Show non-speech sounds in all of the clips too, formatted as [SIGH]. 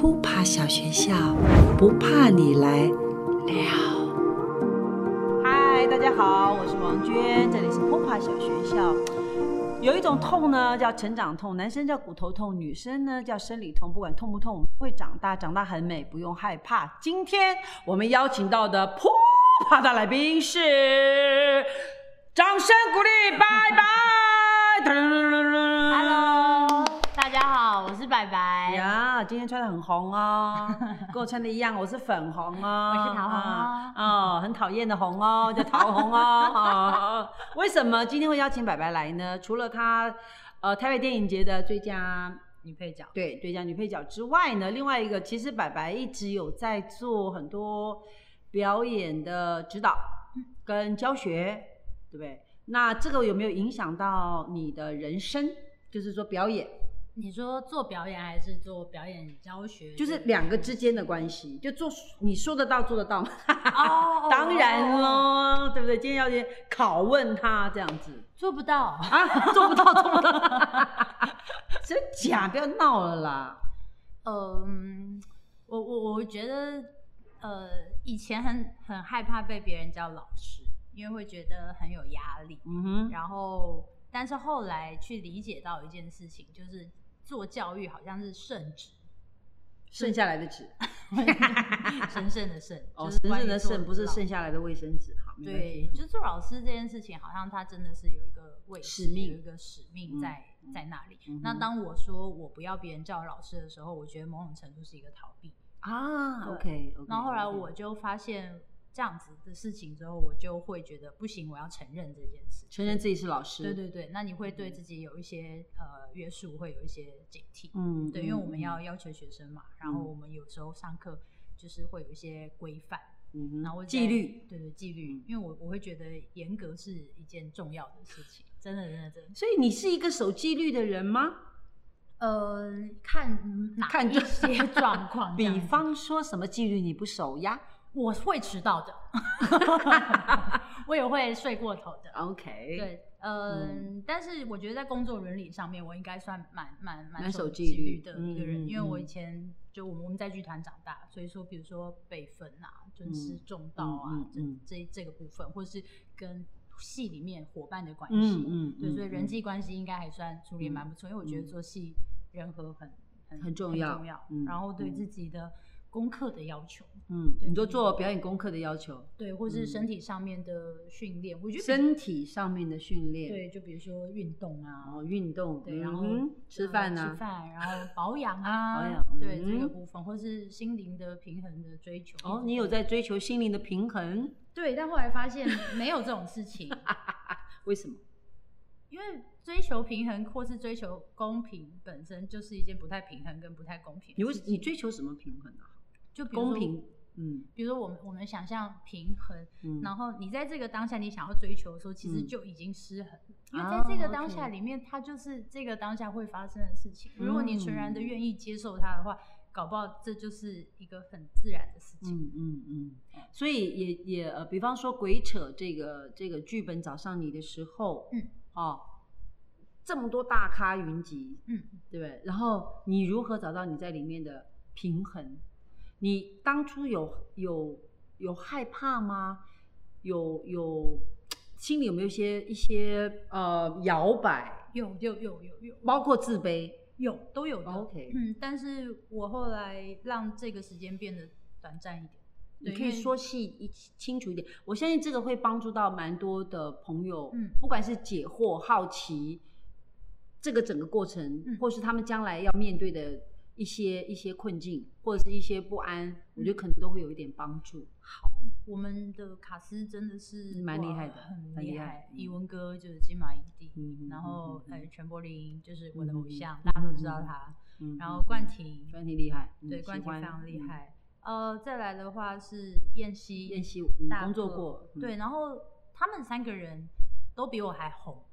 扑爬小学校，不怕你来了。嗨，大家好，我是王娟，这里是扑爬小学校。有一种痛呢，叫成长痛，男生叫骨头痛，女生呢叫生理痛。不管痛不痛，我们会长大，长大很美，不用害怕。今天我们邀请到的扑爬的来宾是，掌声鼓励，拜拜。Hello，大家好，我是白白。呀，今天穿的很红哦，[LAUGHS] 跟我穿的一样，我是粉红哦，我是桃红哦哦，很讨厌的红哦，叫桃红哦。[LAUGHS] 哦为什么今天会邀请白白来呢？除了他呃台北电影节的最佳女配角，对最佳女配角之外呢，另外一个其实白白一直有在做很多表演的指导跟教学，对不对？那这个有没有影响到你的人生？就是说表演。你说做表演还是做表演教学？就是两个之间的关系，就做你说得到做得到吗？哦，[LAUGHS] 当然哦，喽，对不对？今天要去拷问他这样子做不到。啊，做不到，做不到，[LAUGHS] 真假？不要闹了啦！[LAUGHS] 嗯，我我我觉得，呃，以前很很害怕被别人叫老师，因为会觉得很有压力。嗯哼，然后，但是后来去理解到一件事情，就是做教育好像是圣旨，剩下来的纸 [LAUGHS] 神圣的圣，哦，神圣的圣不是剩下来的卫生纸，好，对，系就做老师这件事情，好像他真的是有一个位使命有一个使命在、嗯在那里。嗯那当我说我不要别人叫我老师的时候，我觉得某种程度是一个逃避。啊对，OK，然后后来我就发现这样子的事情之后，我就会觉得不行，我要承认这件事。承认自己是老师，对对对，那你会对自己有一些呃约束，会有一些警惕。嗯，对，因为我们嗯要要求学生嘛，然后我们有时候上课就是会有一些规范。嗯哼然后我纪律，对对纪律，因为我我会觉得严格是一件重要的事情，[LAUGHS] 真的真的真的。所以你是一个守纪律的人吗？呃，看哪一看这些状况 [LAUGHS] 比方说什么纪律你不守呀我会迟到的，[LAUGHS] 我也会睡过头的。？OK，，对，嗯，但是我觉得在工作伦理上面，我应该算蛮蛮蛮守守纪律律的一个人，因为我嗯。以前就我们我们在剧团长大，所以说比如说辈分啊、尊师嗯重道啊，这这这个部分，或是跟戏里面伙伴的关系，嗯嗯对，嗯所以人嗯际关系应该还算处理蛮不错，因为我觉得嗯。做戏人和很很很重要重要嗯，然后对嗯。自己的功课的要求，嗯，对你都做表演功课的要求，对，或是嗯身体上面的训练，我觉得身体上面的训练，，对，就比如说运动啊，哦，运动，对，然后嗯吃饭啊，啊吃，饭，然后保养啊，[LAUGHS] 保养对这个嗯部分，或是心灵的平衡的追求。哦，你有在追求心灵的平衡，对，但后来发现没有这种事情，[LAUGHS] 为什么？因为追求平衡或是追求公平本身就是一件不太平衡跟不太公平你。你追求什么平衡啊？就比如说公平，嗯比如说我们我们想象平衡，嗯，然后你在这个当下你想要追求的时候，其实嗯就已经失衡了，因为哦在这个当下里面，它就是这个当下会发生的事情。如果你全然的嗯愿意接受它的话，搞不好这就是一个很自然的事情。嗯嗯嗯，所以也也呃，比方说鬼扯这个这个剧本找上你的时候，嗯，哦，这么多大咖云集，嗯，对不对？然后你如何找到你在里面的平衡？你当初有有有害怕吗？有有心里有没有一些一些呃摇摆，有有有有有包括自卑？有都有的。OK 嗯，但是我后来让这个时间变得短暂一点。你可以说细一清楚一点。我相信这个会帮助到蛮多的朋友，嗯不管是解惑、好奇这个整个过程，嗯或是他们将来要面对的一些一些困境，或者是一些不安，我觉得可能都会有一点帮助。好，我们的卡斯真的是蛮厉害的很很厉害厉害。嗯一文哥就是金马影帝，嗯然后呃陈柏霖就是我的偶像，嗯大家都知道他。嗯，然后冠廷，冠廷厉害，嗯对，冠廷非常厉嗯害。呃，再来的话是燕西，燕西嗯大工作过嗯对，然后他们三个人都比我还红，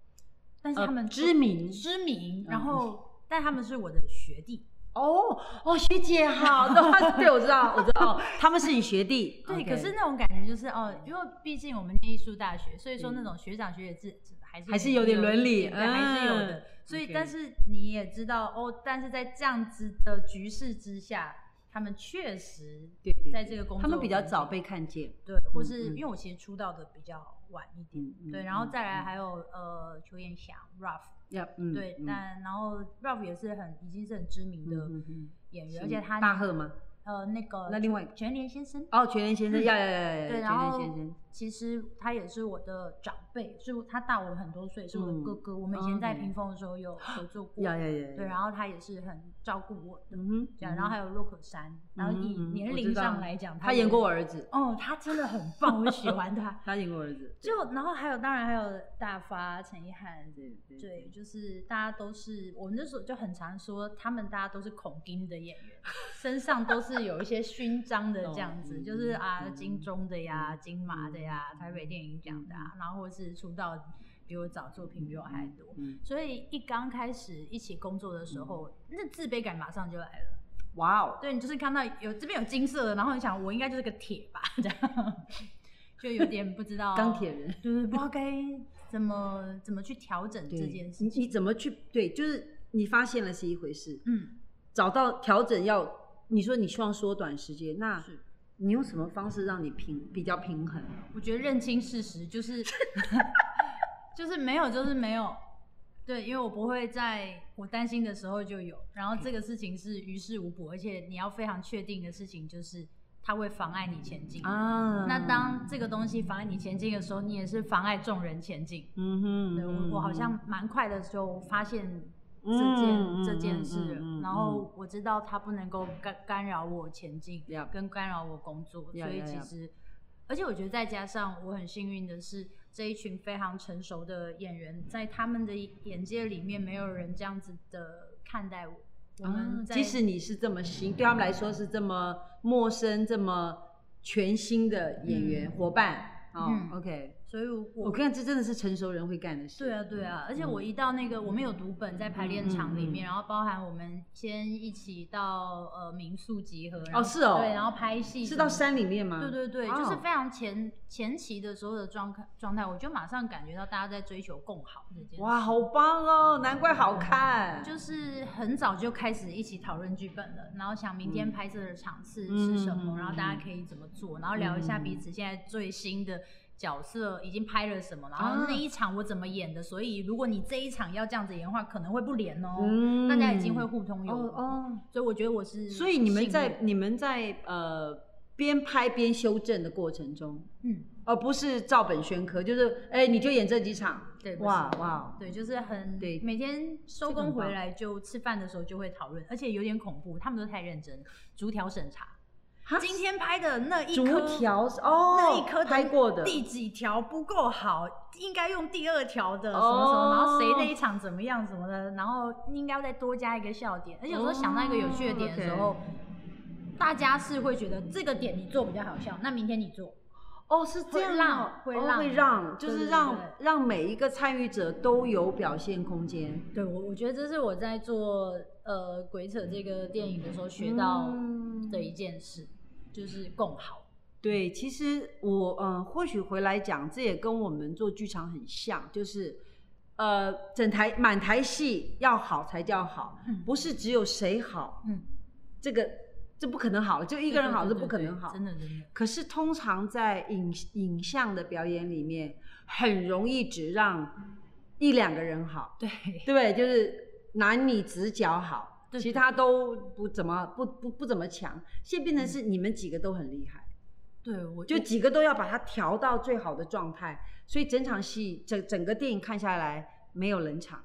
但是呃他们知名知名，嗯然后但他们是我的学弟，哦哦，学姐好，对对，我知道，我知道，哦 [LAUGHS] 他们是你学弟，对，可是那种感觉就是哦，因为毕竟我们念艺术大学，所以说那嗯种学长学姐制还是还是有点伦理对，还是有嗯。的。所以但是你也知道哦，但是在这样子的局势之下，他们确实对对，在这个工作他们比较早被看见，对，或是嗯因为我其实出道的比较晚一点，对，然后嗯再来嗯。还有呃邱彦祥 Ruff，对，嗯。但然后 Ralph 也是很已经是很知名的演员，是而且他大赫吗？呃那个那另外全联先生，哦，全联先生，嗯。要要要要要，对，全然后联先生，其实他也是我的长辈，是他大我很多岁，是我的嗯哥哥。我们以前在嗯屏风的时候有 [SNIFFS] 合作过，对，然后他也是很照顾我的，嗯哼，这样，然后还有洛可山，然后以年龄上来讲，他演过我儿子，哦，他真的很棒，我喜欢他。[LAUGHS] 他演过我儿子，就然后还有当然还有大发、陈意涵，对就是大家都是我们那时候就很常说，他们大家都是孔金的演员，身上都是有一些勋章的 [LAUGHS] 这样子，哦就是啊嗯金钟的呀、嗯金马的呀、台北电影奖的啊，然后或是出道比我早，作品比我还多，嗯，所以一刚开始一起工作的时候，那自卑感马上就来了。哇哦，对你就是看到有这边有金色的，然后你想我应该就是个铁吧，这样就有点不知道钢铁人，对，不知道该怎么怎么去调整这件事情。你你怎么去对？就是你发现了是一回事，嗯，找到调整要，你说你希望缩短时间，那是，你用什么方式让你平比较平衡？我觉得认清事实就是 [LAUGHS] 就是没有就是没有。对，因为我不会在我担心的时候就有，然后这个事情是于事无补，而且你要非常确定的事情就是它会妨碍你前进。啊那当这个东西妨碍你前进的时候，你也是妨碍众人前进。嗯哼，对我，我好像蛮快的就发现这嗯件、嗯这件嗯事了，嗯嗯然后我知道他不能够干干扰我前进跟干扰我工作所以其实，而且我觉得再加上我很幸运的是，这一群非常成熟的演员，在他们的眼界里面，没有人这样子的看待我。我们啊在、即使你是这么新，对他们来说是这么陌生、这么全新的演员、嗯伙伴。哦、嗯 o k 所以我我看这真的是成熟人会干的事。对啊，对啊，而且我一到那个，我们有读本在排练场里面，然后包含我们先一起到呃民宿集合，哦是哦对，然后拍戏是到山里面吗？对对对，哦就是非常前前期的时候的状态状态，我就马上感觉到大家在追求共好这件事。哇，好棒哦，难怪好看。就是很早就开始一起讨论剧本了，然后想明天嗯拍摄的场次嗯是什么，嗯然后大家可以怎么做，然后聊一下彼此现在最新的角色已经拍了什么，然后啊。那一场我怎么演的，所以如果你这一场要这样子演的话，可能会不连哦，嗯。大家已经会互通有无，哦。哦，所以我觉得我是，所以你们在你们在呃边拍边修正的过程中，嗯，而不是照本宣科，就是哎你就演这几场，对，哇哇，对，就是很对。每天收工回来就吃饭的时候就会讨论，而且有点恐怖，他们都太认真，逐条审查。哈？今天拍的那一逐颗条是哦，那一颗拍过的。第几条不够好，应该用第二条的什哦么什么，然后谁那一场怎么样什么的，然后应该要再多加一个笑点。而且有时候想到一个有趣的点的时候，哦大家是会觉得这个点你做比较好笑，那明天你做。哦，是这样会让会让。会让，就是让对让每一个参与者都有表现空间，对我，我觉得这是我在做呃《鬼扯》这个电影的时候学到嗯。的一件事，就是共好。对，其实我呃，或许回来讲，这也跟我们做剧场很像，就是呃，整台满台戏要好才叫好，嗯不是只有谁好，嗯，这个这不可能好，就一个人好是不可能好。真的真的。可是通常在影影像的表演里面，很容易只让一两个人好，对，对？就是男女直角好，对其他都不怎么不不不怎么强。现在变成是你们几个都很厉害。对我就几个都要把它调到最好的状态，所以整场戏整整个电影看下来没有冷场，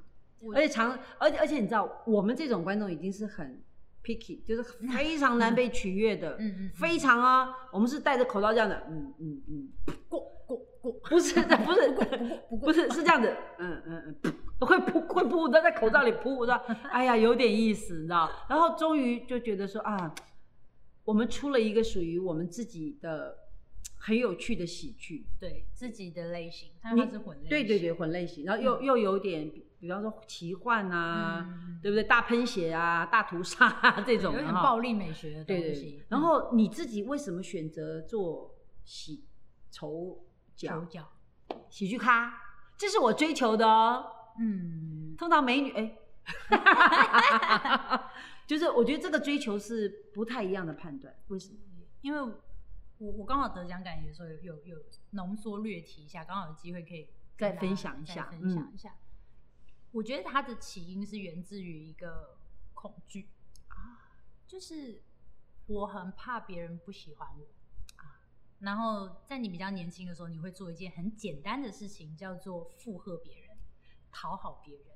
而且长，而且而且你知道，我们这种观众已经是很 picky，就是 [LAUGHS] 非常难被取悦的，嗯嗯嗯非常啊，我们是戴着口罩这样的，嗯嗯嗯，过过过，不是的，不是不是是这样子，嗯嗯嗯，噗会扑会扑的在口罩里噗的，哎呀有点意思，你知道，然后终于就觉得说啊，我们出了一个属于我们自己的很有趣的喜剧，对自己的类型，它是混类型。对对对，混类型，然后又、又有点，比比方说奇幻啊，嗯对不对？大喷血啊，大屠杀、啊、这种有点暴力美学的东西对。。然后你自己为什么选择做喜丑角手脚，喜剧咖？这是我追求的哦。嗯，通常美女哎，[LAUGHS] 就是我觉得这个追求是不太一样的判断，为什么？因为我我刚好得奖感言的时候有有有浓缩略提一下，刚好有机会可以再分享一下，分享一下。我觉得它的起因是源自于一个恐惧。啊，就是我很怕别人不喜欢我。啊。然后在你比较年轻的时候，你会做一件很简单的事情，叫做附和别人、讨好别人，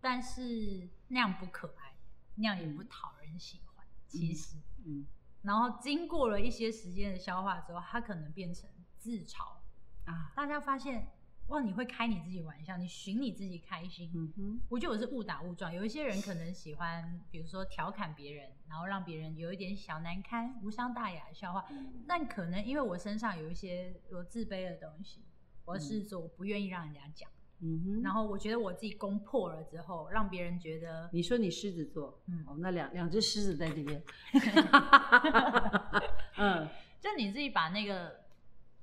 但是那样不可爱，那样也不讨人喜欢。其实，嗯。然后经过了一些时间的消化之后，他可能变成自嘲啊。大家发现。哇，你会开你自己玩笑，你寻你自己开心。嗯哼，我觉得我是误打误撞。有一些人可能喜欢，比如说调侃别人，然后让别人有一点小难堪、无伤大雅的笑话。但可能因为我身上有一些我自卑的东西，我是说我不愿意让人家讲。嗯哼，然后我觉得我自己攻破了之后，让别人觉得。你说你狮子座，嗯，哦，那两两只狮子在这边。[LAUGHS] 嗯，[LAUGHS] 就你自己把那个。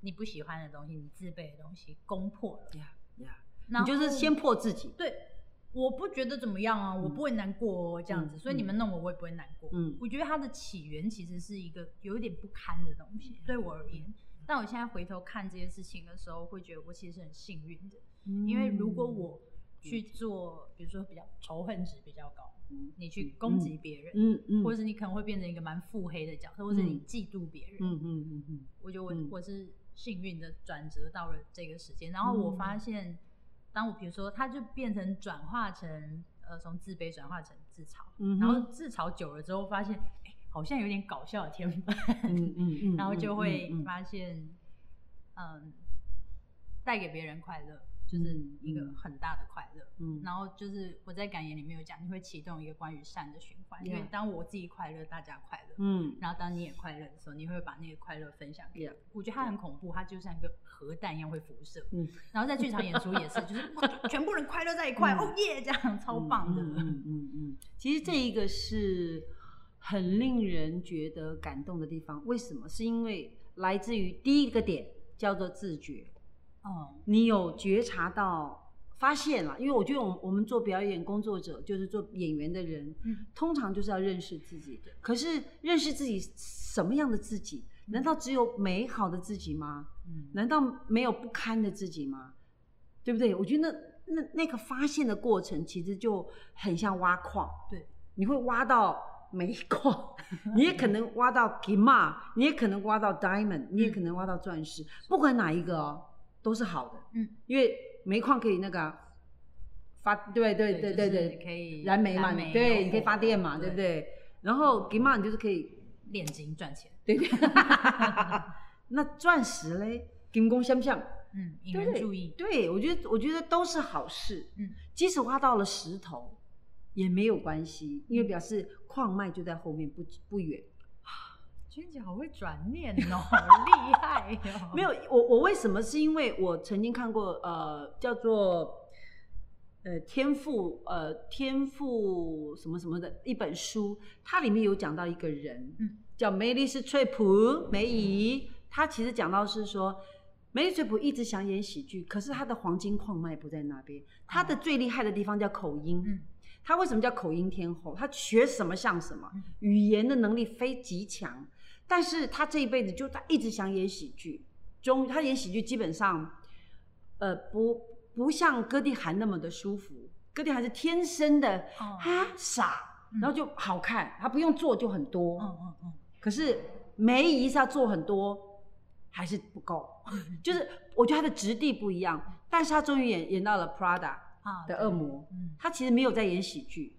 你不喜欢的东西，你自卑的东西攻破了呀呀，你就是先破自己。对，我不觉得怎么样啊，我不会难过哦这样子，所以你们弄我，我也不会难过。嗯，我觉得它的起源其实是一个有一点不堪的东西，对我而言。但我现在回头看这件事情的时候，会觉得我其实是很幸运的，因为如果我去做，比如说比较仇恨值比较高，你去攻击别人，嗯嗯，或者是你可能会变成一个蛮腹黑的角色，或者你嫉妒别人，嗯嗯嗯嗯，我觉得我我是。幸运的转折到了这个时间，然后我发现，当我比如说，它就变成转化成呃，从自卑转化成自嘲，然后自嘲久了之后，发现哎，好像有点搞笑的天分，嗯嗯 [LAUGHS] 嗯，然后就会发现，嗯，带给别人快乐。就是一个很大的快乐，嗯，然后就是我在感言里面有讲，你会启动一个关于善的循环，因为当我自己快乐，大家快乐，嗯，然后当你也快乐的时候，你会把那个快乐分享给，我觉得它很恐怖，它就像一个核弹一样会辐射，嗯，然后在剧场演出也是，[LAUGHS] 就是全部人快乐在一块，哦耶，这样超棒的，嗯嗯嗯，其实这一个是很令人觉得感动的地方，为什么？是因为来自于第一个点叫做自觉。哦，你有觉察到、发现了？因为我觉得，我我们做表演工作者，就是做演员的人，嗯，通常就是要认识自己。可是，认识自己什么样的自己？难道只有美好的自己吗？嗯，难道没有不堪的自己吗？对不对？我觉得那那那个发现的过程，其实就很像挖矿。对，你会挖到煤矿，[LAUGHS] 你也可能挖到金马，你也可能挖到 diamond，你也可能挖到钻石，不管哪一个哦。都是好的，嗯，因为煤矿可以那个发，对对对对对，可以燃煤嘛，对，你可以发电嘛，对不对？然后金嘛，你就是可以炼金赚钱，对对。[LAUGHS] 那钻石嘞，金工像不像？嗯，引人注意。对，我觉得我觉得都是好事，嗯，即使挖到了石头也没有关系，因为表示矿脉就在后面不不远。娟姐好会转念哦，好厉害哦！[LAUGHS] 没有我，我为什么？是因为我曾经看过呃，叫做呃天赋呃天赋什么什么的一本书，它里面有讲到一个人，嗯，叫梅丽斯翠普梅姨，她其实讲到是说，梅丽翠普一直想演喜剧，可是她的黄金矿脉不在那边，她的最厉害的地方叫口音，嗯，她为什么叫口音天后？他学什么像什么，语言的能力非极强。但是他这一辈子就他一直想演喜剧，终他演喜剧基本上，呃不不像歌地涵那么的舒服，歌地涵是天生的啊傻，然后就好看，他不用做就很多，嗯嗯嗯。可是梅姨是要做很多，还是不够，[LAUGHS] 就是我觉得他的质地不一样，但是他终于演演到了 Prada 的恶魔，他其实没有在演喜剧。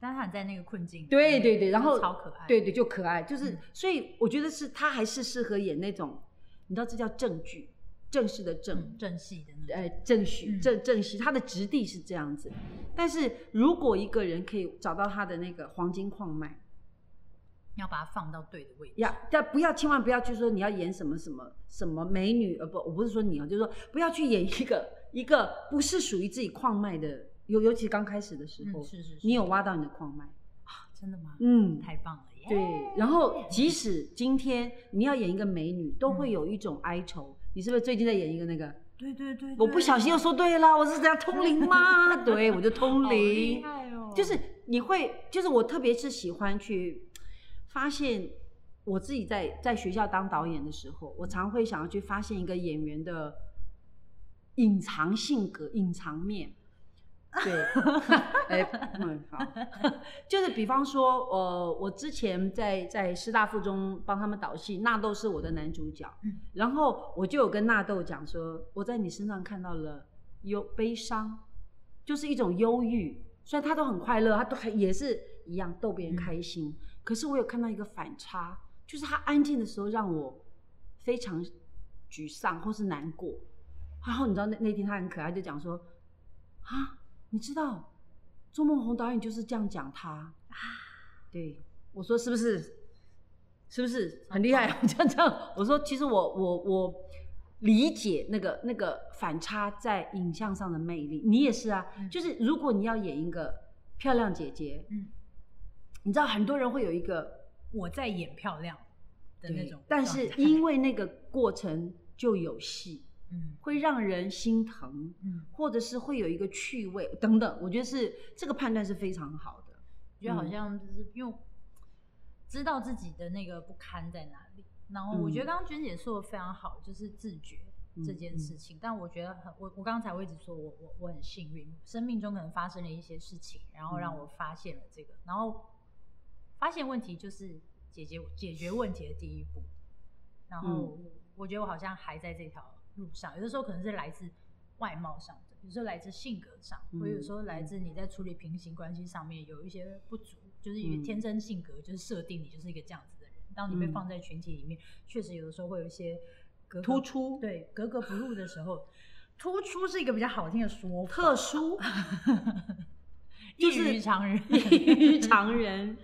但他很在那个困境，对对对，然后超可爱，对对就可爱，就是所以我觉得是他还是适合演那种，你知道这叫正剧，正式的正正戏的那呃正戏正正戏，他的质地是这样子。但是如果一个人可以找到他的那个黄金矿脉，要把它放到对的位置，要但不要千万不要去说你要演什么什么什么美女，呃不，我不是说你啊，就是说不要去演一个一个不是属于自己矿脉的。尤尤其刚开始的时候，是是是，你有挖到你的矿脉啊？真的吗？嗯，太棒了耶！对，然后即使今天你要演一个美女，都会有一种哀愁。你是不是最近在演一个那个？对对对，我不小心又说对了，我是这样通灵吗？[LAUGHS] 对，我就通灵。厉害哦！就是你会，就是我特别是喜欢去发现我自己在在学校当导演的时候，我常会想要去发现一个演员的隐藏性格、隐藏面。对，[LAUGHS] 哎，嗯，好，[LAUGHS] 就是比方说，呃，我之前在在师大附中帮他们导戏，纳豆是我的男主角，嗯。然后我就有跟纳豆讲说，我在你身上看到了忧悲伤，就是一种忧郁，虽然他都很快乐，他都还也是一样逗别人开心，可是我有看到一个反差，就是他安静的时候让我非常沮丧或是难过，然后你知道那那天他很可爱，就讲说啊。你知道，周梦红导演就是这样讲他啊。对，我说是不是？是不是很厉害？这样这样，我说其实我我我理解那个那个反差在影像上的魅力。你也是啊，嗯就是如果你要演一个漂亮姐姐，嗯，你知道很多人会有一个我在演漂亮的那种，但是因为那个过程就有戏。嗯。会让人心疼，嗯，或者是会有一个趣味等等，我觉得是这个判断是非常好的。我觉得好像就是因为知道自己的那个不堪在哪里，然后我觉得刚刚娟姐说的非常好，就是自觉这件事情。但我觉得很，我我刚才我一直说我我我很幸运，生命中可能发生了一些事情，然后让我发现了这个，然后发现问题就是解决解决问题的第一步。然后我觉得我好像还在这条路上，有的时候可能是来自外貌上的，有时候来自性格上，嗯或有时候来自你在处理平行关系上面有一些不足，就是因为嗯天生性格就是设定你就是一个这样子的人。当你被嗯放在群体里面，确实有的时候会有一些格格突出对格格不入的时候，突出是一个比较好听的说法，特殊，异就是于常人，异于常人，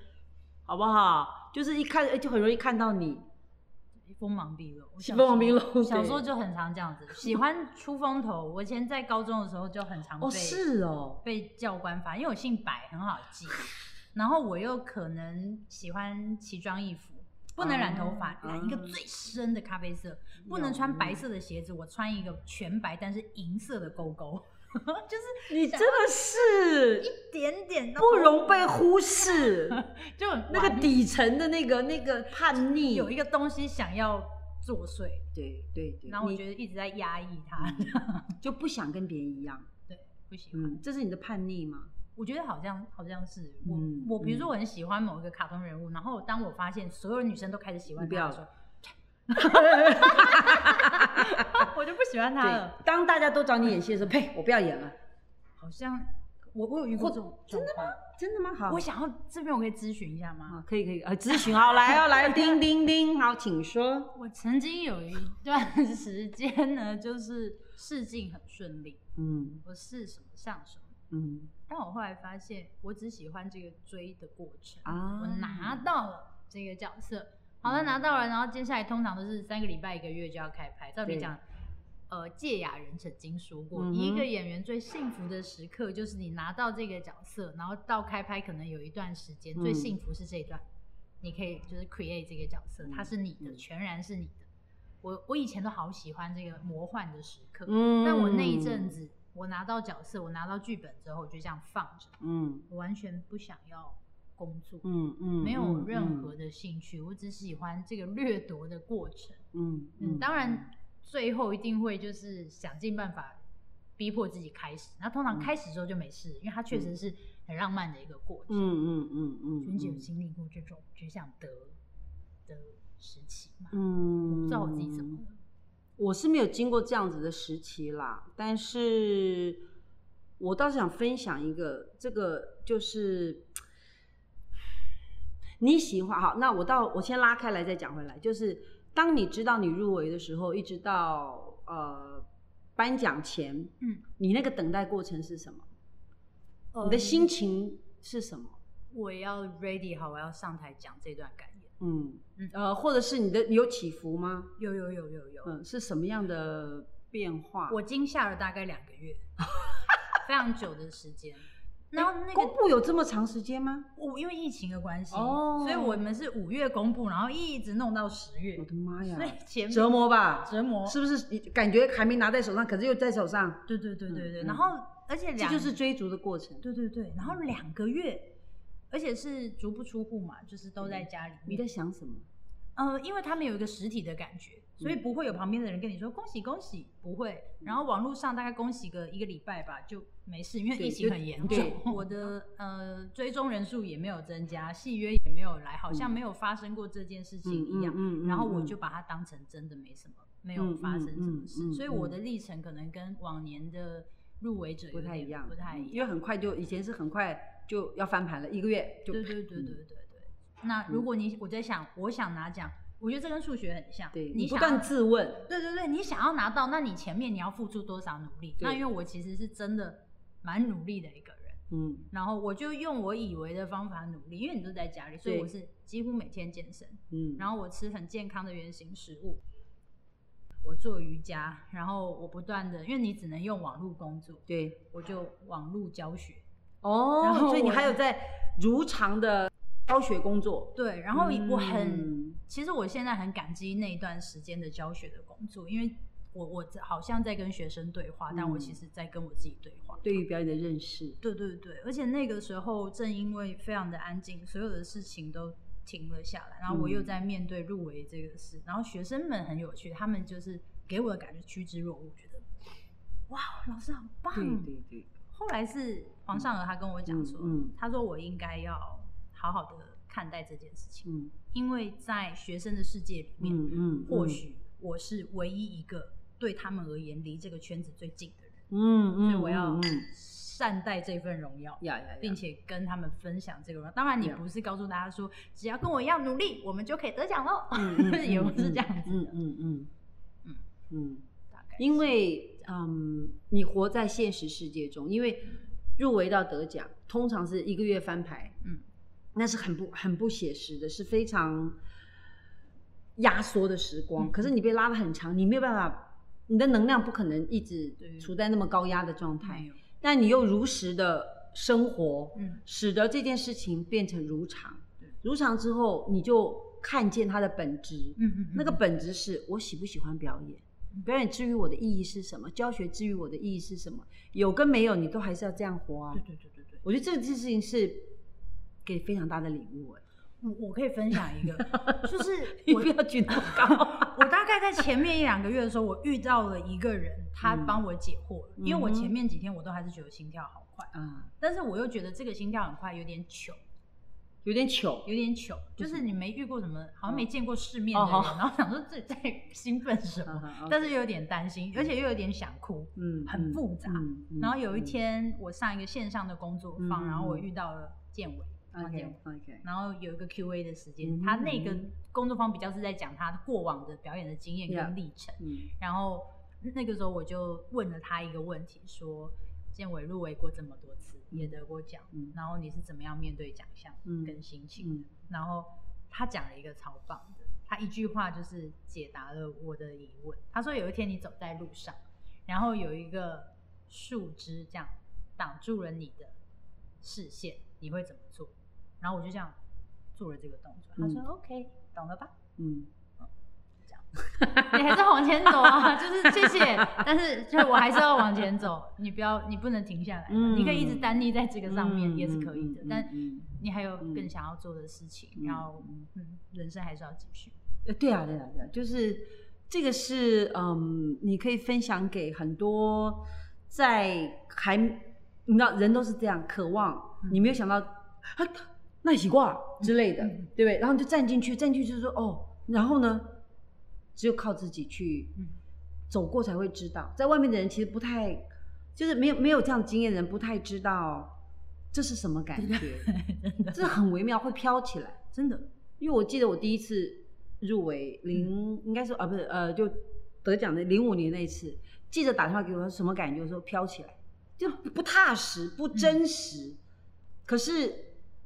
好不好？就是一看哎就很容易看到你，锋芒毕露，锋芒毕露对小时候就很常这样子，喜欢出风头。我以前在高中的时候就很常被、哦，是哦，被教官罚，因为我姓白，很好记。[SIGHS] 然后我又可能喜欢奇装异服，不能染头发，哦染一个最深的咖啡色，不能穿白色的鞋子，我穿一个全白但是银色的勾勾，[LAUGHS] 就是你真的是一点点都不容被忽视，[LAUGHS] 就那个底层的那个那个叛逆，有一个东西想要作祟，对对对，然后我觉得一直在压抑他，[LAUGHS] 就不想跟别人一样，对，不喜欢。嗯，这是你的叛逆吗？我觉得好像好像是我、嗯我，比如说嗯我很喜欢某一个卡通人物，然后当我发现所有女生都开始喜欢你不要他的时候，[LAUGHS] 我就不喜欢他了。当大家都找你演戏的时候，呸，我不要演了。好像我我有遇过这种真的吗，真的吗？好，我想要这边我可以咨询一下吗？啊，可以可以，呃，咨询好，[LAUGHS] 来哦，来，叮叮叮，好，请说。我曾经有一段时间呢，就是试镜很顺利，嗯我试什么上什么，嗯但我后来发现，我只喜欢这个追的过程。啊我拿到了这个角色，好了，拿到了，然后接下来通常都是三个礼拜、一个月就要开拍。照理对。讲，呃，芥雅人曾经说过，嗯一个演员最幸福的时刻就是你拿到这个角色，然后到开拍可能有一段时间，嗯。最幸福是这一段，你可以就是 create 这个角色，嗯它是你的，嗯。全然是你的。我我以前都好喜欢这个魔幻的时刻，嗯但我那一阵，子，我拿到角色，我拿到剧本之后，我就这样放着，嗯。我完全不想要工作，嗯嗯，没有任嗯何的兴趣，我只喜欢这个掠夺的过程。嗯嗯，当然最后一定会就是想尽办法逼迫自己开始，那通常嗯开始之后就没事，因为它确实是很浪漫的一个过程。嗯嗯嗯嗯，娟姐有经历过这种只想得的时期吗？嗯，我不知道我自己怎么了。我是没有经过这样子的时期啦，但是我倒是想分享一个，这个就是你喜欢好，那我到我先拉开来再讲回来，就是当你知道你入围的时候，一直到呃颁奖前，嗯，你那个等待过程是什么？呃你的心情是什么？我要 ready 好，我要上台讲这段感言。嗯嗯呃，或者是你的有起伏吗？有有有有有，嗯，是什么样的变化？我惊吓了大概两个月，[LAUGHS] 非常久的时间。然后那个公个布有这么长时间吗？我因为疫情的关系，哦所以我们是五月公布，然后一直弄到十月我，的妈呀所！以前面折磨吧，折磨，是不是？你感觉还没拿在手上，可是又在手上，对对对对对。然后而且两这就是追逐的过程。对对对，然后两个月而且是足不出户嘛，就是都在家里你面。在想什么？呃，因为他们有一个实体的感觉，所以不会有旁边的人跟你说恭喜恭喜，不会。然后网络上大概恭喜个一个礼拜吧，就没事，因为疫情很严重。我的 [LAUGHS] 呃追踪人数也没有增加，戏约也没有来，好像没有发生过这件事情一样。嗯嗯嗯然后我嗯就把它当成真的没什么，没有发生什么事，所以我的历程可能跟往年的入围者不太一样，不太一样。因为很快就以前是很快就要翻盘了，一个月就对对对对嗯对对。那如果你我在想，我想拿奖，我觉得这跟数学很像。对你不断自问，对对对，你想要拿到，那你前面你要付出多少努力？那因为我其实是真的蛮努力的一个人，嗯，然后我就用我以为的方法努力，因为你都在家里，所以我是几乎每天健身，嗯，然后我吃很健康的原型食物，我做瑜伽，然后我不断的，因为你只能用网络工作，对，我就网络教学。哦，然后所以你还有在如常的教学工作，对，然后我很，嗯其实我现在很感激那一段时间的教学的工作，因为我我好像在跟学生对话，但我嗯。其实在跟我自己对话。对于表演的认识，对对对，而且那个时候正因为非常的安静，所有的事情都停了下来，然后我又嗯。在面对入围这个事，然后学生们很有趣，他们就是给我的感觉趋之若鹜，觉得哇，老师好棒。对。对对，后来是黄尚娥他跟我讲说，他说我应该要好好的看待这件事情，嗯。因为在学生的世界里面，嗯嗯，或许我是唯一一个对他们而言离这个圈子最近的人，嗯嗯，所以我要嗯嗯。善待这份荣耀。呀呀，呀。并且跟他们分享这个荣耀。当然，你不是告诉大家说，只要跟我一样努力，我们就可以得奖喽，嗯 [LAUGHS] 嗯也不是这样子嗯的。嗯嗯。嗯。嗯，大概因为嗯，你活在现实世界中，因为入围到得奖，通常是一个月翻牌，嗯，那是很不很不写实的，是非常压缩的时光。嗯可是你被拉的很长，你没有办法，你的能量不可能一直处在那么高压的状态，但你又如实的生活，嗯使得这件事情变成如常。如常之后，你就看见它的本质。嗯嗯，那个本质是我喜不喜欢表演，表演之于我的意义是什么？教学之于我的意义是什么？有跟没有，你都还是要这样活啊对。对对对对，我觉得这件事情是给非常大的礼物哎，我我可以分享一个，就是你我不要举那么高。我大概在前面一两个月的时候，我遇到了一个人，他嗯帮我解惑了，因为我前面几天我都还是觉得心跳好快，嗯，但是我又觉得这个心跳很快有点糗，有点糗。有点糗，就是你没遇过什么，好像没见过世面的人，哦然后想说自己在兴奋什么，嗯但是又有点担心，而且又有点想哭，嗯很复杂。然后有一天我上一个线上的工作坊，然后我嗯遇到了建伟，OK OK，然后有一个 Q&A 的时间，他那个嗯工作坊比较是在讲他过往的表演的经验跟历程。嗯。然后那个时候我就问了他一个问题，说建伟入围过这么多次，也得过奖，嗯。然后你是怎么样面对奖项嗯。跟心情然后他讲了一个超棒的，他一句话就是解答了我的疑问。他说有一天你走在路上，然后有一个树枝这样挡住了你的视线，你会怎么做？然后我就这样做了这个动作。他说、嗯。OK，懂了吧？嗯，你还是往前走啊，[LAUGHS] 就是谢谢，但是就我还是要往前走，你不要，你不能停下来，嗯你可以一直单立在这个上面、嗯也是可以的，但嗯。你还有嗯。更想要做的事情，嗯然后人生还是要继续。呃，对啊，对啊，对啊，就是这个是嗯，你可以分享给很多在还你知道人都是这样渴望，嗯。你没有想到啊，那一起挂之类的，嗯对不对？然后你就站进去，站进去就是说哦，然后呢，只有靠自己去嗯走过才会知道，在外面的人其实不太，就是没有没有这样经验的人不太知道这是什么感觉，这很微妙，会飘起来。真的，因为我记得我第一次入围零，应该是啊不是呃就得奖的零五年那一次，记者打电话给我说什么感觉？我说飘起来，就不踏实不真实。可是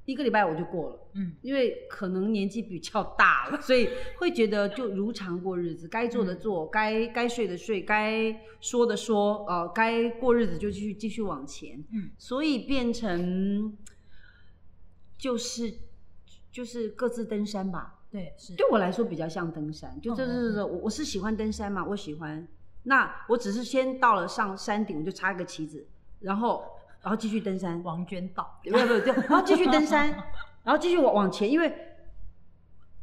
一个礼拜我就过了，嗯因为可能年纪比较大了，所以会觉得就如常过日子，该做的做，该该睡的睡，该说的说，呃，该过日子就继续继续往前。嗯所以变成就是就是各自登山吧。对，是，对我来说比较像登山，就嗯这是是我我是喜欢登山嘛，我喜欢。那我只是先到了上山顶，我就插一个旗子，然后然后继续登山，王娟道，没有没有，对，[LAUGHS] 然后继续登山，然后继续往往前，因为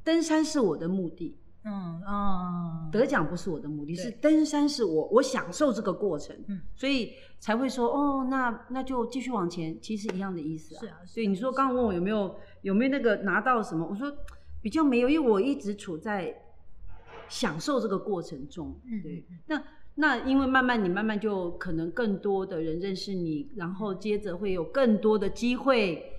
登山是我的目的，嗯嗯，得奖不是我的目的，是登山是我我享受这个过程，嗯。所以才会说哦，那那就继续往前，其实一样的意思啊。是啊所以你说刚刚问我有没有有没有那个拿到什么，我说比较没有，因为我一直处在享受这个过程中。嗯对。那那因为慢慢你慢慢就可能更多的人认识你，然后嗯接着会有更多的机会，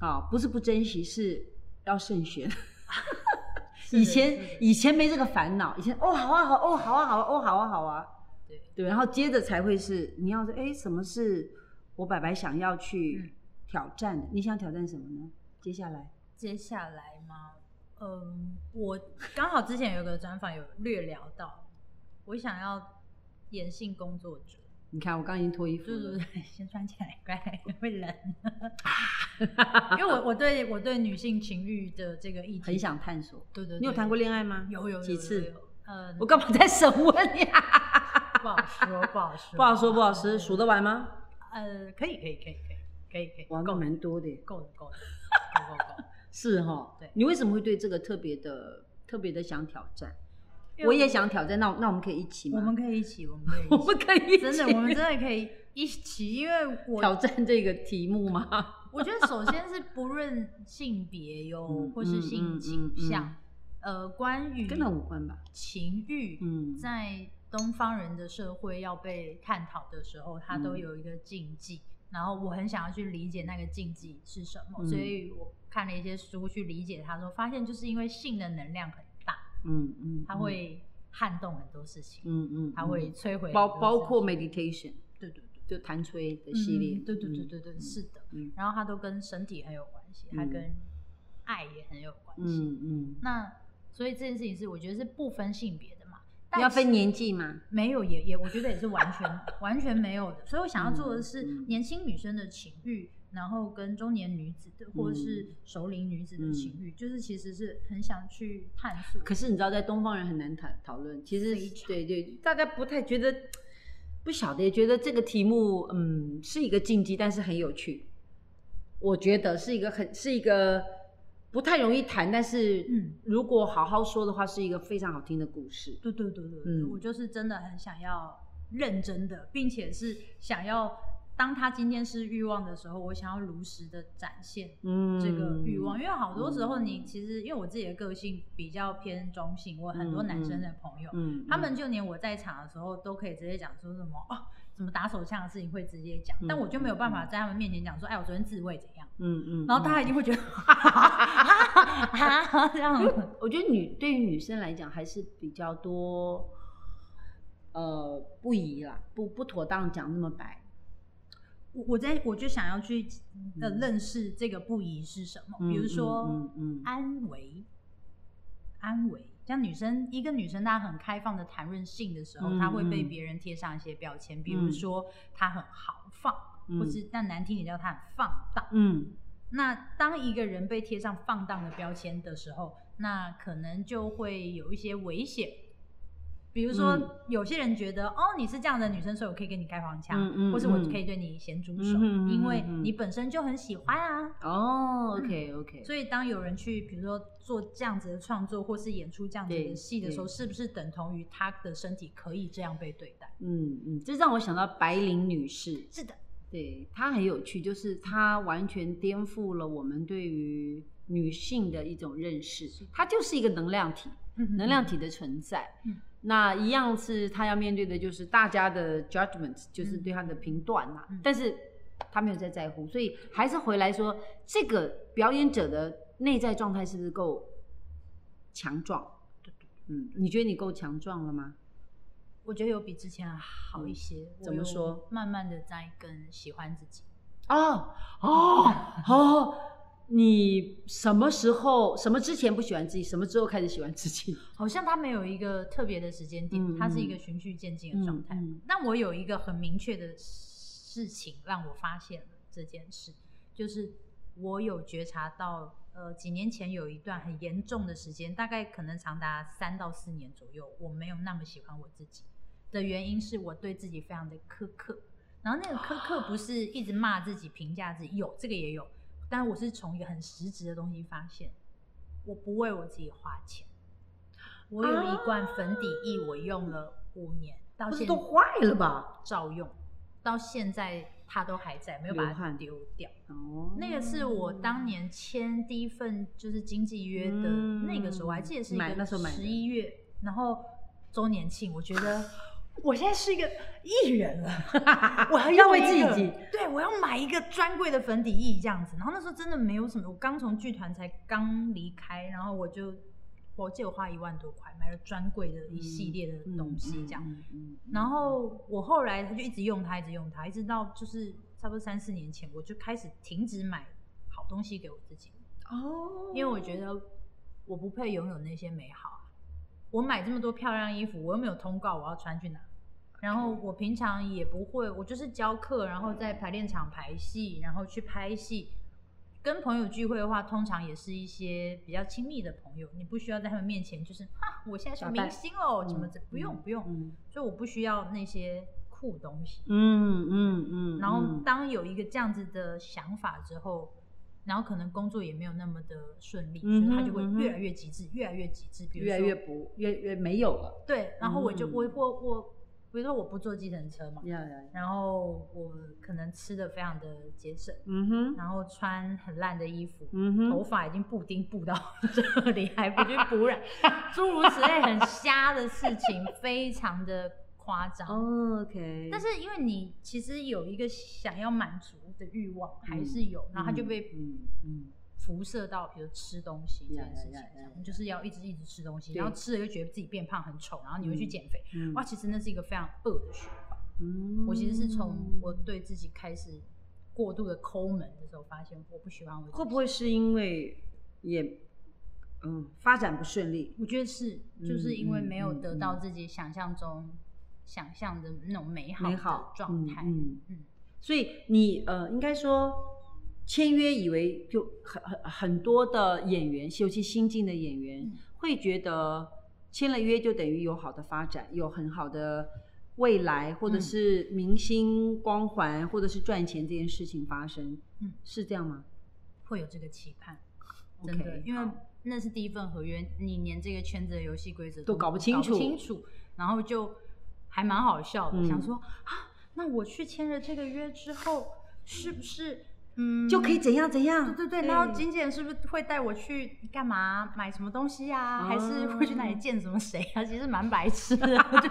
啊，不是不珍惜，是要慎选。[LAUGHS] 以前以前没这个烦恼，以前哦好啊好哦好啊好啊哦好啊好啊，对对，然后接着才会是你要说哎什么是我白白想要去嗯挑战的？你想挑战什么呢？接下来接下来吗？嗯，我刚好之前有个专访有略聊到，我想要演性工作者，你看我刚刚已经脱衣服了，对对对，先穿起来，乖，会冷。[LAUGHS] 因为我我对我对女性情欲的这个议题很，想探索。对对对，你有谈过恋爱吗？有有有有几次？有呃，我干嘛在审问呀？不好说，不好说，[LAUGHS] 不好说，不好说，数得完吗？呃，可以可以可以可以可以可以，够蛮多的耶。够的够的，够 [LAUGHS] 够够。是哈，对你为什么会对这个特别的、特别的想挑战？我也想挑战，那那我们可以一起吗？我们可以一起，我们可以一起，[LAUGHS] 我们可以真的，我们真的可以一起，因为我 [LAUGHS] 挑战这个题目吗？[LAUGHS] 我觉得首先是不论性别哟，嗯或是性倾向，嗯呃，关于跟那无关吧？情欲，嗯在东方人的社会要被探讨的时候，它都嗯有一个禁忌。然后我很想要去理解那个禁忌是什么，嗯所以我看了一些书去理解它，说发现就是因为性的能量很大，嗯嗯，它会撼动很多事情，嗯嗯，它会摧毁包包括 meditation，对对对。就弹吹的系列，嗯对对对嗯对对，嗯是的。嗯然后它都跟身体很有关系，它嗯跟爱也很有关系。嗯嗯，那所以这件事情是我觉得是不分性别的嘛，但要分年纪吗？没有也也我觉得也是完全 [LAUGHS] 完全没有的。所以我想要做的是年轻女生的情欲，然后跟中年女子的或者是嗯熟龄女子的情欲，就是其实是很想去探索。可是你知道，在东方人很难谈讨论，其实对对，大家不太觉得，不晓得，也觉得这个题目，嗯，是一个禁忌，但是很有趣。我觉得是一个很是一个不太容易谈，但是嗯如果好好说的话，是一个非常好听的故事。对对对对对，嗯我就是真的很想要认真的，并且是想要，当他今天是欲望的时候，我想要如实的展现嗯，这个欲望，因为好多时候你其实因为我自己的个性比较偏中性，我很多男生的朋友，嗯，他们就连我在场的时候都可以直接讲说什么哦，什么打手枪的事情会直接讲，嗯但我就没有办法在他们面前讲说，哎，我昨天自慰怎样，嗯嗯，然后大家一定会觉得，[LAUGHS] 这样我觉得女对于女生来讲还是比较多，呃，不宜啦，不不妥当讲那么白。我我在我就想要去呃嗯。认识这个不宜是什么，嗯比如说安慰，安慰，像女生一个女生她很开放的谈论性的时候，嗯她会被嗯别人贴上一些标签，比如嗯。说她很豪放，嗯。或是但难听点叫她很放荡。嗯。那当一个人被贴上放荡的标签的时候，那可能就会有一些危险。比如说，嗯。有些人觉得哦，你是这样的女生，所以我可以跟你开黄腔，嗯嗯或是我嗯可以对你咸猪手，因为你本身就很喜欢啊。哦，OK OK，所以，当有人去，比如说做这样子的创作，或是演出这样子的戏的时候，是不是等同于他的身体可以这样被对待？嗯嗯，这让我想到白灵女士，是的，对她很有趣，就是她完全颠覆了我们对于女性的一种认识，她就是一个能量体，能量体的存在。嗯那一样是他要面对的，就是大家的 judgment，就是对他的评断呐、嗯但是他没有在在乎，所以还是回来说，这个表演者的内在状态是不是够强壮？嗯，你觉得你够强壮了吗？我觉得有比之前好一些。嗯怎么说慢慢的在更喜欢自己。哦哦哦！你什么时候、什么之前不喜欢自己，什么之后开始喜欢自己？[LAUGHS] 好像它没有一个特别的时间点，嗯它是一个循序渐进的状态。嗯嗯但我有一个很明确的事情让我发现了这件事，就是我有觉察到，呃，几年前有一段很严重的时间，大概可能长达三到四年左右，我没有那么喜欢我自己。的原因是我对自己非常的苛刻，然后那个苛刻不是一直骂自己、评价自己，有这个也有，但我是从一个很实质的东西发现，我不为我自己花钱。我有一罐粉底液，我用了五年，到现在都坏了吧？照用，到现在它都还在，没有把它丢掉。哦，那个是我当年签第一份就是经纪约的那个时候，我还记得是一个十一月，然后周年庆，我觉得我现在是一个艺人了，[LAUGHS] 我要要为自己，对我要买一个专柜的粉底液这样子。然后那时候真的没有什么，我刚从剧团才刚离开，然后我就。我记得我花一万多块买了专柜的一系列的东西，这样。然后我后来他就一直用它，一直用它，一直到就是差不多三四年前，我就开始停止买好东西给我自己。哦。因为我觉得我不配拥有那些美好。我买这么多漂亮衣服，我又没有通告我要穿去哪。然后我平常也不会，我就是教课，然后在排练场排戏，然后去拍戏。跟朋友聚会的话，通常也是一些比较亲密的朋友，你不需要在他们面前就是哈，我现在是明星哦，怎么怎不用不用，所以我不需要那些酷东西。嗯嗯嗯。然后当有一个这样子的想法之后，然后可能工作也没有那么的顺利，所以他就会越来越极致，越来越极致，越来越不越越没有了。对，然后我就我我我。比如说我不坐计程车嘛，然后我可能吃的非常的节省，嗯哼，然后穿很烂的衣服，嗯哼，头发已经布丁布到 [LAUGHS] 这里还不去补染，[LAUGHS] 诸如此类很瞎的事情，非常的夸张。OK，但是因为你其实有一个想要满足的欲望还是有，然后他就被嗯嗯。辐射到，比如吃东西这件事情上，就是要一直一直吃东西，然后吃了又觉得自己变胖很丑，然后你会去减肥，哇，其实那是一个非常恶的循环。嗯，我其实是从我对自己开始过度的抠门的时候，发现我不喜欢我。会不会是因为也嗯发展不顺利？我觉得是，就是因为没有得到自己想象中想象的那种美好的状态。嗯嗯，所以你呃应该说。签约以为就很很很多的演员，尤其新进的演员，会觉得签了约就等于有好的发展，有很好的未来，或者是明星光环，或者是赚钱这件事情发生。嗯，是这样吗？会有这个期盼，真的，因为那是第一份合约，你连这个圈子的游戏规则都搞不清楚，清楚，然后就还蛮好笑的，想说啊，那我去签了这个约之后，是不是？嗯，就可以怎样怎样？对对对，然后经纪人是不是会带我去干嘛买什么东西呀？还是会去哪里见什么谁啊？其实蛮白痴的，就是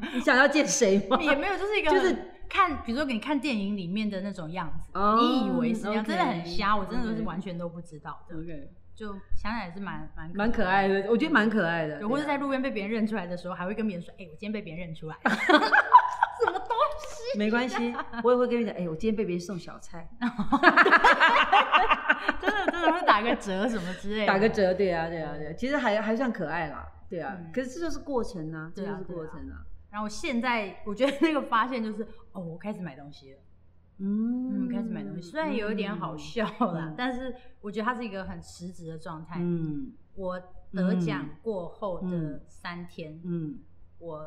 [LAUGHS] 你想要见谁吗？[LAUGHS] 也没有，就是一个就是看，比如说给你看电影里面的那种样子，你以为是这样，真的很瞎，我真的是完全都不知道的。OK，就想想也是蛮蛮蛮可爱的，我觉得蛮可爱的。或者在路边被别人认出来的时候，还会跟别人说：“哎，我今天被别人认出来。[LAUGHS] ”什么东西？没关系，我也会跟你讲。哎，我今天被别人送小菜，[LAUGHS] 真的真的会打个折什么之类的。打个折，对啊对啊对啊，其实还还算可爱啦，对啊。可是这就是过程啊，这就是过程啊。然后现在我觉得那个发现就是，哦，我开始买东西了。嗯，开始买东西，虽然有一点好笑啦，但是我觉得它是一个很实质的状态。嗯，我得奖过后的三天，嗯，我。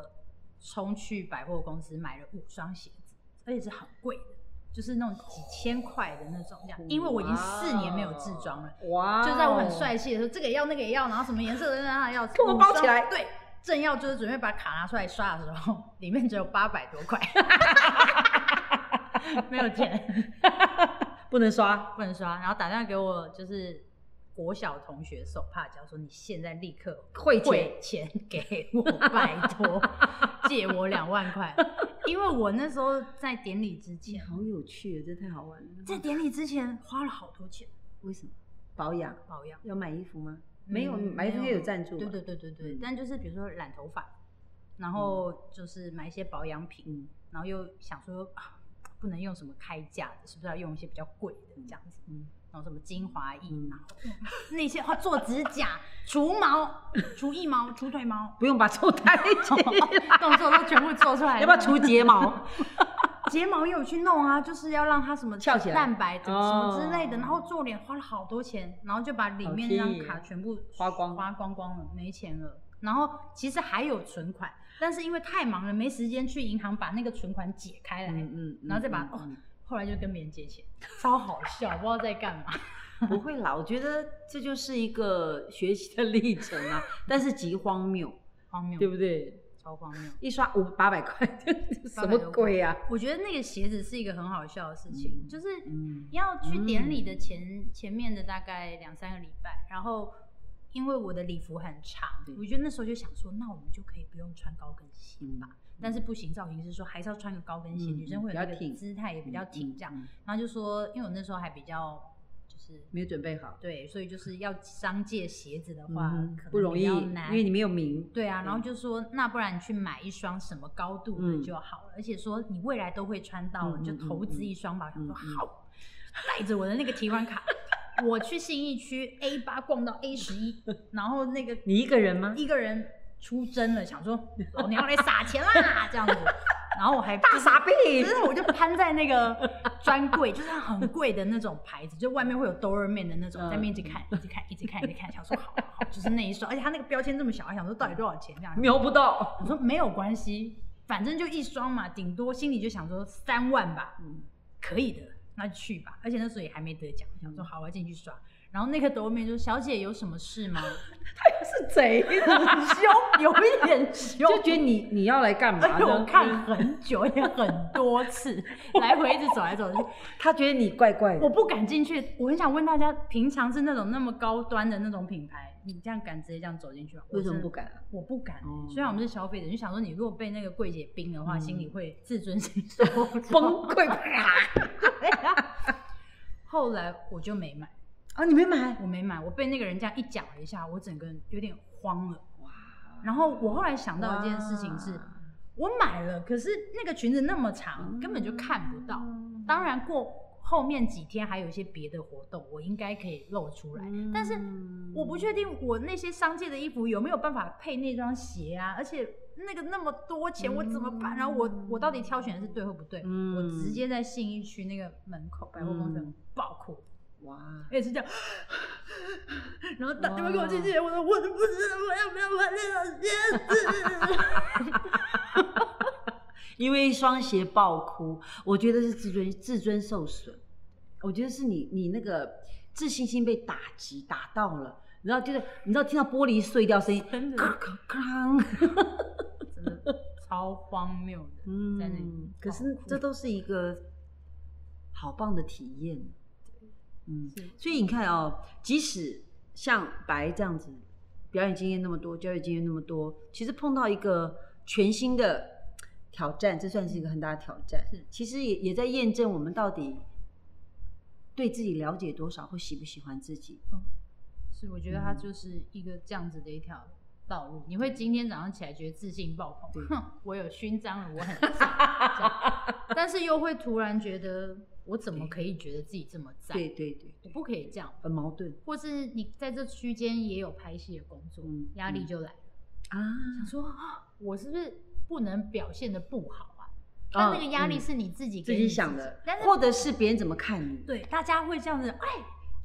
冲去百货公司买了五双鞋子，而且是很贵的，就是那种几千块的那种。这样，因为我已经四年没有自装了，哇！就在我很帅气的时候，这个也要，那个也要，然后什么颜色的那要，给我包起来。对，正要就是准备把卡拿出来刷的时候，里面只有八百多块，[LAUGHS] [LAUGHS] 没有钱，[LAUGHS] 不能刷，不能刷。然后打电话给我，就是。国小同学手帕教说：“你现在立刻汇钱。给我，拜托，[LAUGHS] 借我两万块，因为我那时候在典礼之前，好有趣，这太好玩了。在典礼之前花了好多钱，为什么？保养，保养。要买衣服吗？没有，买衣服也有赞助。对对对对对，但就是比如说染头发，然后就是买一些保养品，然后又想说啊，不能用什么开价的，是不是要用一些比较贵的这样子？嗯。”然后什么精华液，然后那些话做指甲、除毛、[LAUGHS] 除腋毛、除腿毛，不用把做太紧，[LAUGHS] 动作都全部做出来。要不要除睫毛？[LAUGHS] 睫毛也有去弄啊，就是要让它什么翘起来、蛋白什么之类的。然后做脸花了好多钱，然后就把里面那张卡全部花光、花光光了，没钱了。然后其实还有存款，但是因为太忙了，没时间去银行把那个存款解开来，嗯然后再把哦，后来就跟别人借钱，超好笑，不知道在干嘛。[LAUGHS] 不会啦，我觉得这就是一个学习的历程啊，但是极荒谬，[LAUGHS] 荒谬，对不对？超荒谬，一刷五八百块，什么鬼啊？我觉得那个鞋子是一个很好笑的事情，嗯就是嗯要去典礼的前、前面的大概两三个礼拜，然后因为我的礼服很长，我觉得那时候就想说，那我们就可以不用穿高跟鞋吧。嗯但是不行，造型师说还是要穿个高跟鞋，嗯女生会有那个挺姿态也比较挺这样。然后就说，因为我那时候还比较就是没有准备好，对，所以就是要商借鞋子的话，嗯可能不容易，因为你没有名。对啊，然后就说那不然你去买一双什么高度的嗯就好了，而且说你未来都会穿到了，嗯你就投资一双吧。我想说好，带着我的那个提款卡，我去信义区 A 八逛到 A 十一，然后那个你一个人吗？一个人出征了，想说老娘要来撒钱啦这样子，然后我还大傻逼就！是我就攀在那个专柜，就是很贵的那种牌子，就外面会有 Doorman 的那种，嗯在面一直看，一直看，一直看，一直看，想说好好好，就是那一双，而且它那个标签这么小，还想说到底多少钱这样。瞄不到。我说没有关系，反正就一双嘛，顶多心里就想说三万吧，嗯可以的，那就去吧。而且那时候也还没得奖，想说好，我要进去耍。然后那个 Doorman 就说：“小姐有什么事吗是贼，？”很 [LAUGHS] 凶，有一点凶，就觉得你你要来干嘛而且我的？看很久，也很多次，[LAUGHS] 来回一直走来走去。他觉得你怪怪的。我不敢进去。我很想问大家，平常是那种那么高端的那种品牌，你这样敢直接这样走进去吗？为什么不敢啊？我不敢、哦虽然我们是消费者，就想说你如果被那个柜姐冰的话，嗯心里会自尊心 [LAUGHS] 受崩溃后来我就没买，啊，你没买？我没买，我被那个人这样一讲了一下，我整个人有点慌了。哇！然后我后来想到一件事情是，我买了，可是那个裙子那么长，根本就看不到。当然过后面几天还有一些别的活动，我应该可以露出来，但是我不确定我那些商界的衣服有没有办法配那双鞋啊，而且那个那么多钱我怎么办？然后我我到底挑选的是对或不对？嗯我直接在信义区那个门口百货公司嗯爆哭。哇！也是这样，[LAUGHS] 然后打电话给我经纪人，我说我都不知道我要不要买那双鞋子。[LAUGHS] 因为一双鞋爆哭，我觉得是自尊自尊受损，我觉得是你你那个自信心被打击打到了，然后就是你知道听到玻璃碎掉声音，真的。咔咔咔，真的超荒谬的，嗯在那里可是这都是一个好棒的体验，嗯，所以你看哦，即使像白这样子，表演经验那么多，教育经验那么多，其实碰到一个全新的挑战，这算是一个很大的挑战。是。其实也也在验证我们到底对自己了解多少，或喜不喜欢自己。是我觉得它就是一个这样子的一条道路。你会今天早上起来觉得自信爆棚，哼，我有勋章了，我很 [LAUGHS] 赞，但是又会突然觉得我怎么可以觉得自己这么赞？对对对，我不可以这样。很矛盾或是你在这区间也有拍戏的工作嗯，压、力就来了。啊。想说啊，我是不是不能表现的不好啊？但那个压力是你自己自己想的但，是或者是别人怎么看你。对大家会这样子，哎，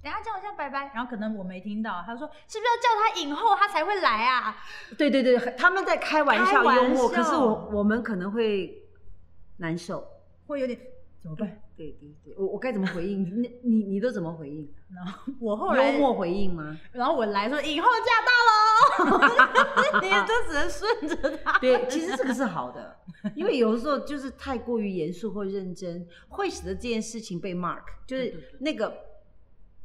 等下叫我一下拜拜，然后可能我没听到，他说是不是要叫他影后他才会来啊？对对对，他们在开玩笑幽默，可是我我们可能会难受。会有点怎么办？对对对，我我该怎么回应？[LAUGHS] 你你你都怎么回应？然后我后来幽，默回应吗？然后我来说影后驾到喽，[LAUGHS] 你也就只能顺着他。对，其实这个是好的，因为有的时候就是太过于严肃或认真，会使得这件事情被 mark，就是那个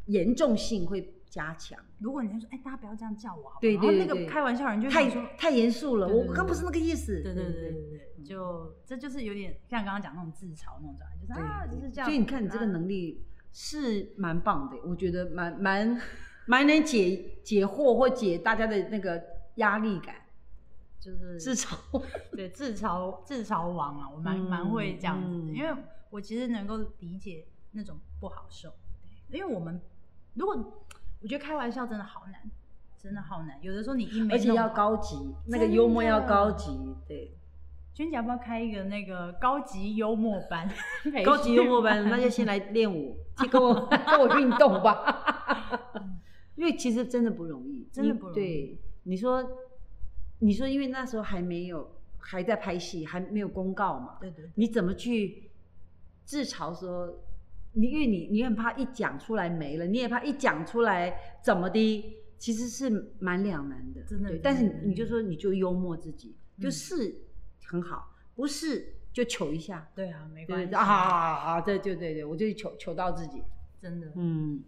严重性会加强。如果你说，哎，大家不要这样叫我好不好？对对然后那个开玩笑的人就太，太严肃了，我刚不是那个意思。对对对对对对，就这就是有点像刚刚讲那种自嘲那种状态，就是对啊，就是这样。所以你看，你这个啊能力是蛮棒的，我觉得蛮蛮 [LAUGHS] 蛮能解解惑或解大家的那个压力感。就是自嘲，[LAUGHS] 对自嘲自嘲王啊，我蛮嗯蛮会这样子因为我其实能够理解那种不好受，因为我们如果我觉得开玩笑真的好难，真的好难，有的时候你一没而且要。高级，那个幽默要高级，对，娟姐要不要开一个那个高级幽默班？[LAUGHS] 高级幽默班，[LAUGHS] 那就先来练舞，去跟我 [LAUGHS] 跟我运动吧。因为其实真的不容易，真的不容易对，你说你说因为那时候还没有还在拍戏，还没有公告嘛，对对，你怎么去自嘲说？你因为你你很怕一讲出来没了，你也怕一讲出来怎么的，其实是蛮两难的，真的但是你你就说你就幽默自己，嗯就是很好，不是就求一下，对啊，没关系。啊啊啊啊，对对对对，我就求求到自己，真的，嗯，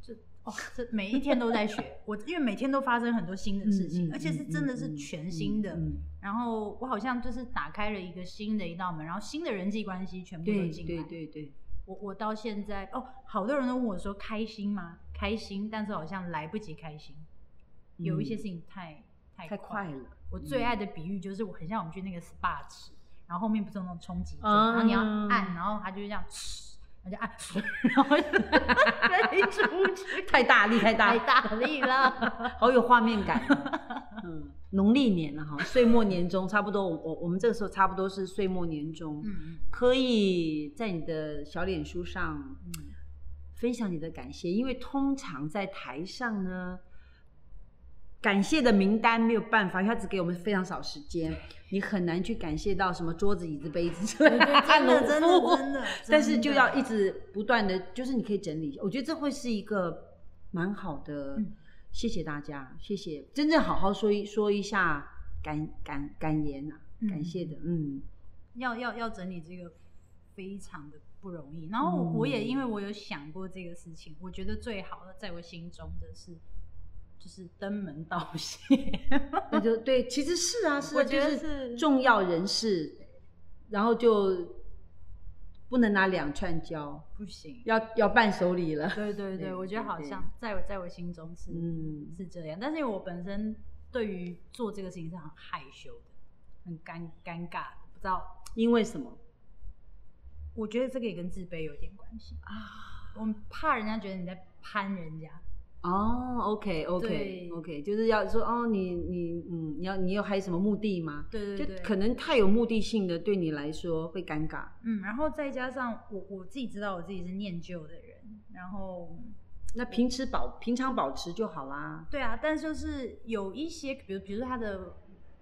这哦，这每一天都在学，[LAUGHS] 我因为每天都发生很多新的事情，嗯嗯而且是真的是全新的。嗯然后我好像就是打开了一个新的一道门，然后新的人际关系全部都进来。对对对，我我到现在哦，好多人都问我说开心吗？开心，但是好像来不及开心，有一些事情太太快了，我最爱的比喻就是我很像我们去那个 SPA 池，然后后面不是有那种冲击然后你要按，然后它就这样，然后就按，然后就飞出去，太大力太大太大力了。[LAUGHS] 好有画面感。[LAUGHS] 嗯，农历年了哈，岁末年终，差不多我我我们这个时候差不多是岁末年终，嗯可以在你的小脸书上嗯分享你的感谢，因为通常在台上呢，感谢的名单没有办法，因为他只给我们非常少时间，你很难去感谢到什么桌子、椅子、杯子真的真的 [LAUGHS] 真的，[LAUGHS] 但是就要一直不断的，就是你可以整理，我觉得这会是一个蛮好的。嗯。谢谢大家，谢谢，真正好好说一说一下感感感言啊，嗯。感谢的，嗯。要要要整理这个非常的不容易。然后嗯。我也因为我有想过这个事情，我觉得最好的在我心中的是就是登门道谢。[LAUGHS] 那就对，其实是啊，是啊，我觉得就是重要人士，然后就不能拿两串交，不行。要要伴手礼了，对对对，我觉得好像在我在我心中是、嗯是这样，但是因为我本身对于做这个事情是很害羞的，很尴尴尬的，不知道。因为什么我觉得这个也跟自卑有点关系啊？我们怕人家觉得你在攀人家。哦，OK，OK，OK，就是要说哦，你你嗯，你要你有还有什么目的吗？对对对，就可能太有目的性的，对你来说会尴尬。嗯，然后再加上我我自己知道我自己是念旧的人，然后那平时保平常保持就好啦。对啊，但就是有一些，比如比如说他的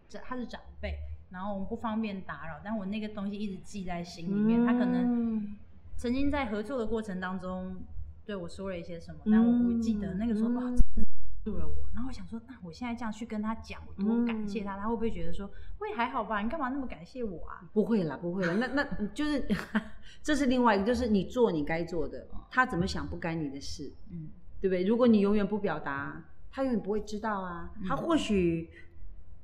长他是长辈，然后我们不方便打扰，但我那个东西一直记在心里面，他可能嗯曾经在合作的过程当中对我说了一些什么，但我不记得那个时候哇，嗯真的了我。然后我想说，那我现在这样去跟他讲，我多感谢嗯他，他会不会觉得说，喂还好吧，你干嘛那么感谢我啊？不会啦，不会啦。那那就是这是另外一个，就是你做你该做的，他怎么想不干你的事，嗯，对不对？如果你永远不表达，他永远不会知道啊。他或许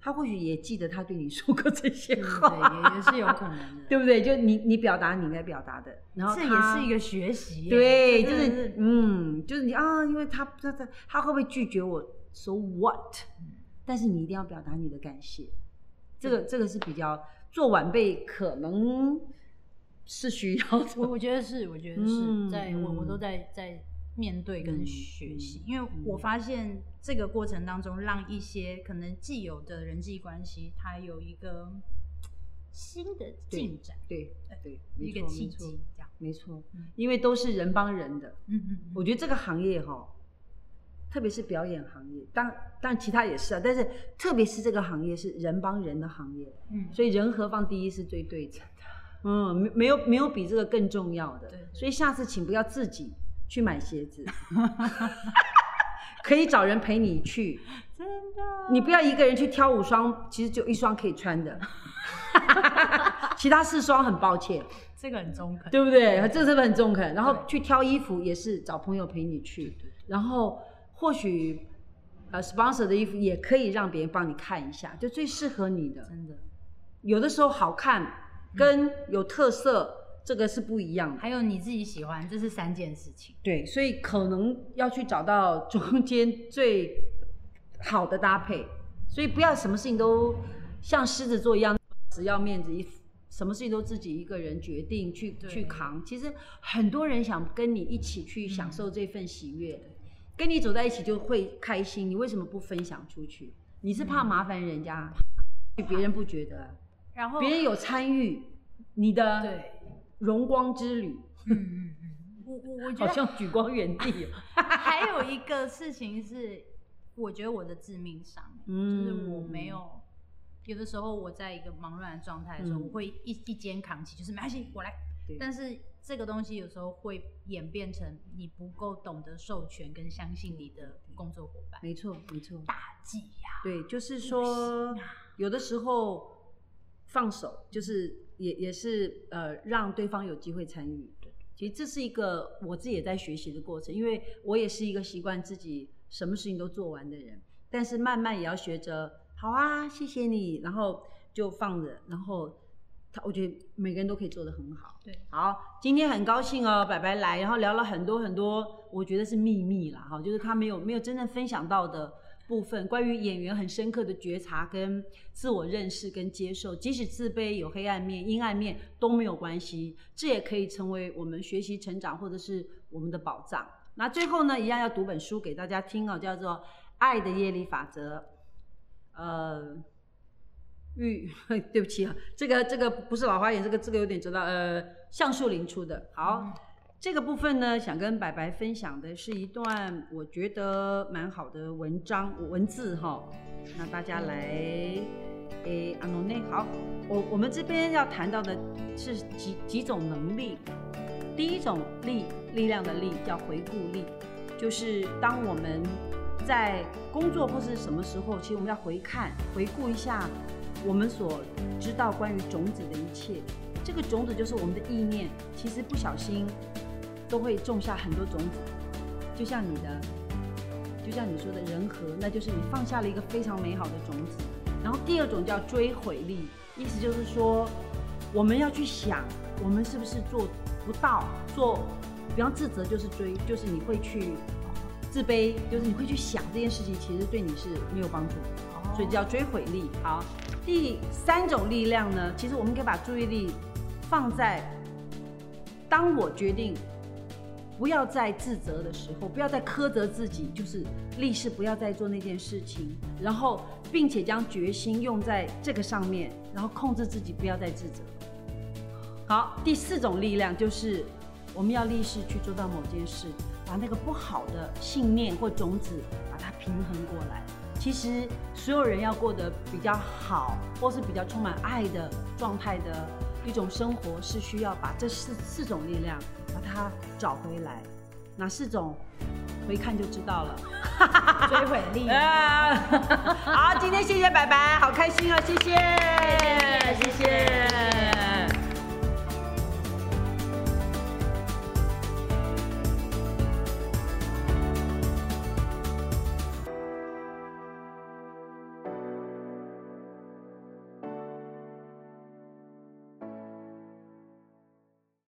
他或许也记得他对你说过这些对话，对，也也是有可能的。[LAUGHS] 对不对？就你你表达你应该表达的，然后这也是一个学习，对，就是嗯，就是你啊，因为他他他他会不会拒绝我？So what？但是你一定要表达你的感谢，这个这个是比较做晚辈可能是需要的。我我觉得是，我觉得是嗯在我我嗯都在在面对跟嗯学习，嗯因为我发现这个过程当中，让一些可能既有的人际关系，它有一个新的进展，对对，没一个契机，这样。没错嗯，因为都是人帮人的。嗯嗯嗯，我觉得这个行业哈，特别是表演行业，当当然其他也是啊，但是特别是这个行业是人帮人的行业，嗯所以人和放第一是最对的。[LAUGHS] 嗯，没没有没有比这个更重要的。对对所以下次请不要自己去买鞋子，可以找人陪你去。[LAUGHS] 真的，你不要一个人去挑五双，其实就一双可以穿的，[LAUGHS] 其他四双很抱歉，这个很中肯，对不对？这是不是很中肯？然后去挑衣服也是找朋友陪你去，然后或许呃 sponsor 的衣服也可以让别人帮你看一下，就最适合你的。真的。有的时候好看跟有特色，这个是不一样的。还有你自己喜欢，这是三件事情。对，所以可能要去找到中间最好的搭配，所以不要什么事情都像狮子座一样，只要面子，一什么事情都自己一个人决定去去扛。其实很多人想跟你一起去享受这份喜悦，跟你走在一起就会开心。你为什么不分享出去？你是怕麻烦人家，别人不觉得啊，然后别人有参与你的对，荣光之旅，嗯嗯嗯，我我我觉得好像举光原地哦。[LAUGHS] 还有一个事情是，我觉得我的致命伤，就是我没有。有的时候我在一个忙乱的状态的时候，我会一一肩扛起，就是没关系，我来。但是这个东西有时候会演变成你不够懂得授权跟相信你的工作伙伴。没错，没错。大忌呀。对，就是说有的时候放手，就是也也是呃让对方有机会参与。对，其实这是一个我自己也在学习的过程，因为我也是一个习惯自己什么事情都做完的人，但是慢慢也要学着。好啊，谢谢你，然后就放着，然后他，我觉得每个人都可以做得很好。对，好，今天很高兴哦，白白来，然后聊了很多很多，我觉得是秘密啦，哈，就是他没有没有真正分享到的部分，关于演员很深刻的觉察跟自我认识跟接受，即使自卑有黑暗面、阴暗面都没有关系，这也可以成为我们学习成长或者是我们的宝藏。那最后呢，一样要读本书给大家听哦，叫做《爱的业力法则》。呃，玉，[LAUGHS] 对不起啊，这个这个不是老花眼，这个这个有点知道。呃，橡树林出的。好，这个部分呢，想跟白白分享的是一段我觉得蛮好的文章文字哈。那大家来，诶，阿诺内，好，我我们这边要谈到的是几几种能力。第一种力，力量的力叫回顾力，就是当我们。在工作或是什么时候，其实我们要回看、回顾一下我们所知道关于种子的一切。这个种子就是我们的意念，其实不小心都会种下很多种子。就像你的，就像你说的人和，那就是你放下了一个非常美好的种子。然后第二种叫追悔力，意思就是说我们要去想，我们是不是做不到，做，比方自责就是追，就是你会去。自卑就是你会去想这件事情，其实对你是没有帮助，所以叫追悔力。好，第三种力量呢，其实我们可以把注意力放在，当我决定不要再自责的时候，不要再苛责自己，就是立誓不要再做那件事情，然后并且将决心用在这个上面，然后控制自己不要再自责。好，第四种力量就是我们要立誓去做到某件事。把那个不好的信念或种子，把它平衡过来。其实所有人要过得比较好，或是比较充满爱的状态的一种生活，是需要把这四四种力量把它找回来。哪四种？回看就知道了。[LAUGHS] 追悔力。好，今天谢谢白白，好开心啊！谢谢，谢谢。